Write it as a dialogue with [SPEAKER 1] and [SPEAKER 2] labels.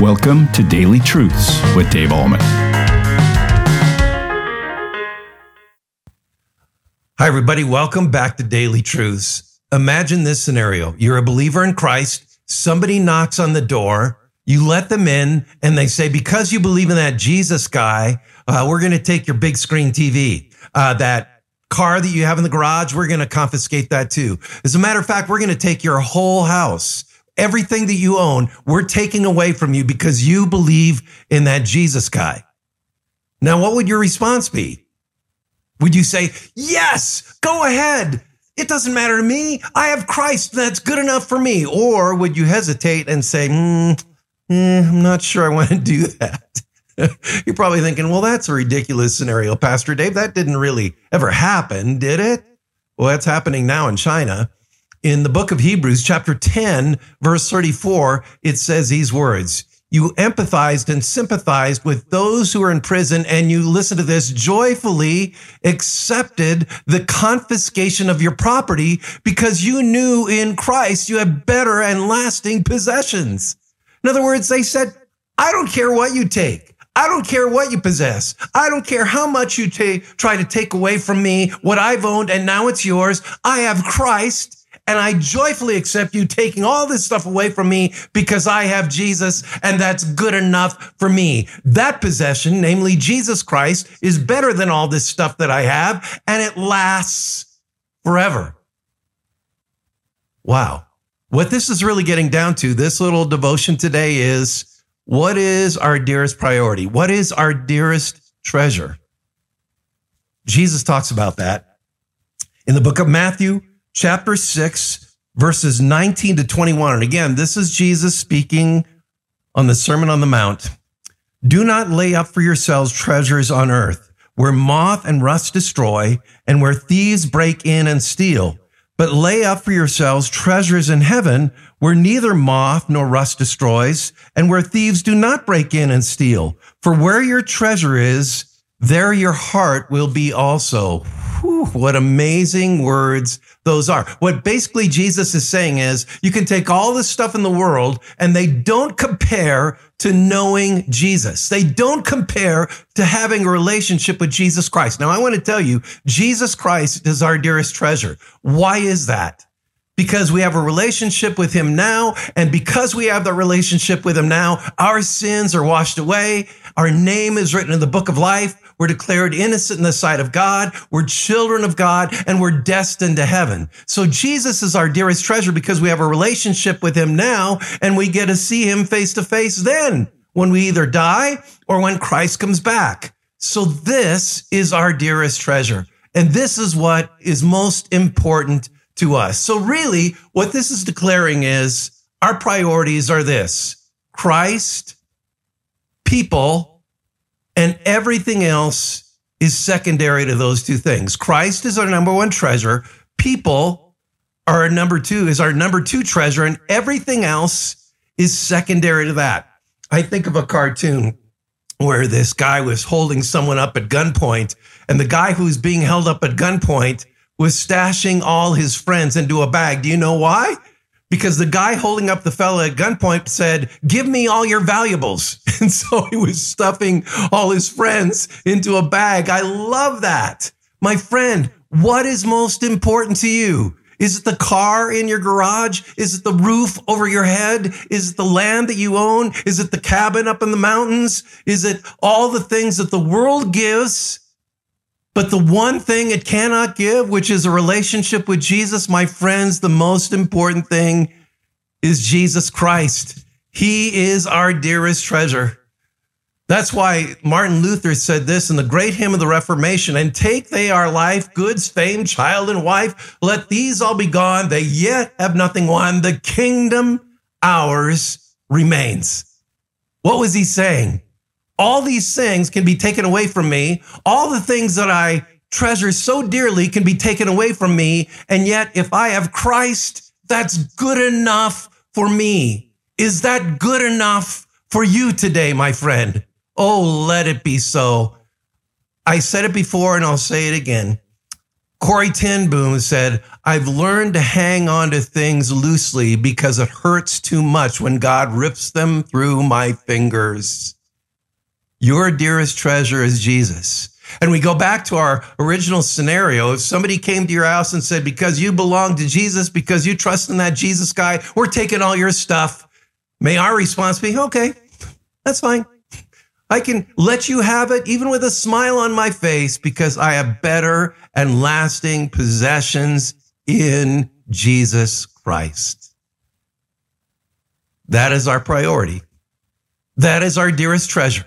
[SPEAKER 1] Welcome to Daily Truths with Dave Ahlman.
[SPEAKER 2] Hi, everybody. Welcome back to Daily Truths. Imagine this scenario. You're a believer in Christ. Somebody knocks on the door. You let them in and they say, because you believe in that Jesus guy, uh, we're going to take your big screen TV. Uh, that car that you have in the garage, we're going to confiscate that too. As a matter of fact, we're going to take your whole house. Everything that you own, we're taking away from you because you believe in that Jesus guy. Now, what would your response be? Would you say, yes, go ahead. It doesn't matter to me. I have Christ. That's good enough for me. Or would you hesitate and say, mm, eh, I'm not sure I want to do that? You're probably thinking, well, that's a ridiculous scenario, Pastor Dave. That didn't really ever happen, did it? Well, that's happening now in China. In the book of Hebrews, chapter 10, verse 34, it says these words you empathized and sympathized with those who are in prison and you listen to this joyfully accepted the confiscation of your property because you knew in Christ you had better and lasting possessions. In other words, they said, I don't care what you take. I don't care what you possess. I don't care how much you try to take away from me what I've owned and now it's yours. I have Christ and I joyfully accept you taking all this stuff away from me because I have Jesus and that's good enough for me. That possession, namely Jesus Christ, is better than all this stuff that I have and it lasts forever. Wow. What this is really getting down to, this little devotion today is what is our dearest priority? What is our dearest treasure? Jesus talks about that in the book of Matthew, chapter 6, verses 19 to 21. And again, this is Jesus speaking on the Sermon on the Mount. Do not lay up for yourselves treasures on earth, where moth and rust destroy, and where thieves break in and steal. But lay up for yourselves treasures in heaven, where neither moth nor rust destroys, and where thieves do not break in and steal. For where your treasure is, there your heart will be also. Whew, what amazing words those are. What basically Jesus is saying is you can take all this stuff in the world and they don't compare to knowing Jesus. They don't compare to having a relationship with Jesus Christ. Now, I want to tell you, Jesus Christ is our dearest treasure. Why is that? because we have a relationship with him now. And because we have the relationship with him now, our sins are washed away. Our name is written in the book of life. We're declared innocent in the sight of God. We're children of God and we're destined to heaven. So Jesus is our dearest treasure because we have a relationship with him now and we get to see him face to face then when we either die or when Christ comes back. So this is our dearest treasure. And this is what is most important to us. So really what this is declaring is our priorities are this Christ, people, and everything else is secondary to those two things. Christ is our number one treasure. People are our number two, is our number two treasure, and everything else is secondary to that. I think of a cartoon where this guy was holding someone up at gunpoint, and the guy who's being held up at gunpoint was stashing all his friends into a bag. Do you know why? Because the guy holding up the fella at gunpoint said, Give me all your valuables. And so he was stuffing all his friends into a bag. I love that. My friend, what is most important to you? Is it the car in your garage? Is it the roof over your head? Is it the land that you own? Is it the cabin up in the mountains? Is it all the things that the world gives? But the one thing it cannot give, which is a relationship with Jesus, my friends, the most important thing is Jesus Christ. He is our dearest treasure. That's why Martin Luther said this in the great hymn of the Reformation and take they our life, goods, fame, child, and wife. Let these all be gone. They yet have nothing won. The kingdom ours remains. What was he saying? All these things can be taken away from me. All the things that I treasure so dearly can be taken away from me. And yet, if I have Christ, that's good enough for me. Is that good enough for you today, my friend? Oh, let it be so. I said it before and I'll say it again. Corrie ten Boom said, I've learned to hang on to things loosely because it hurts too much when God rips them through my fingers. Your dearest treasure is Jesus. And we go back to our original scenario. If somebody came to your house and said, because you belong to Jesus, because you trust in that Jesus guy, we're taking all your stuff. May our response be, okay, that's fine. I can let you have it even with a smile on my face because I have better and lasting possessions in Jesus Christ. That is our priority. That is our dearest treasure.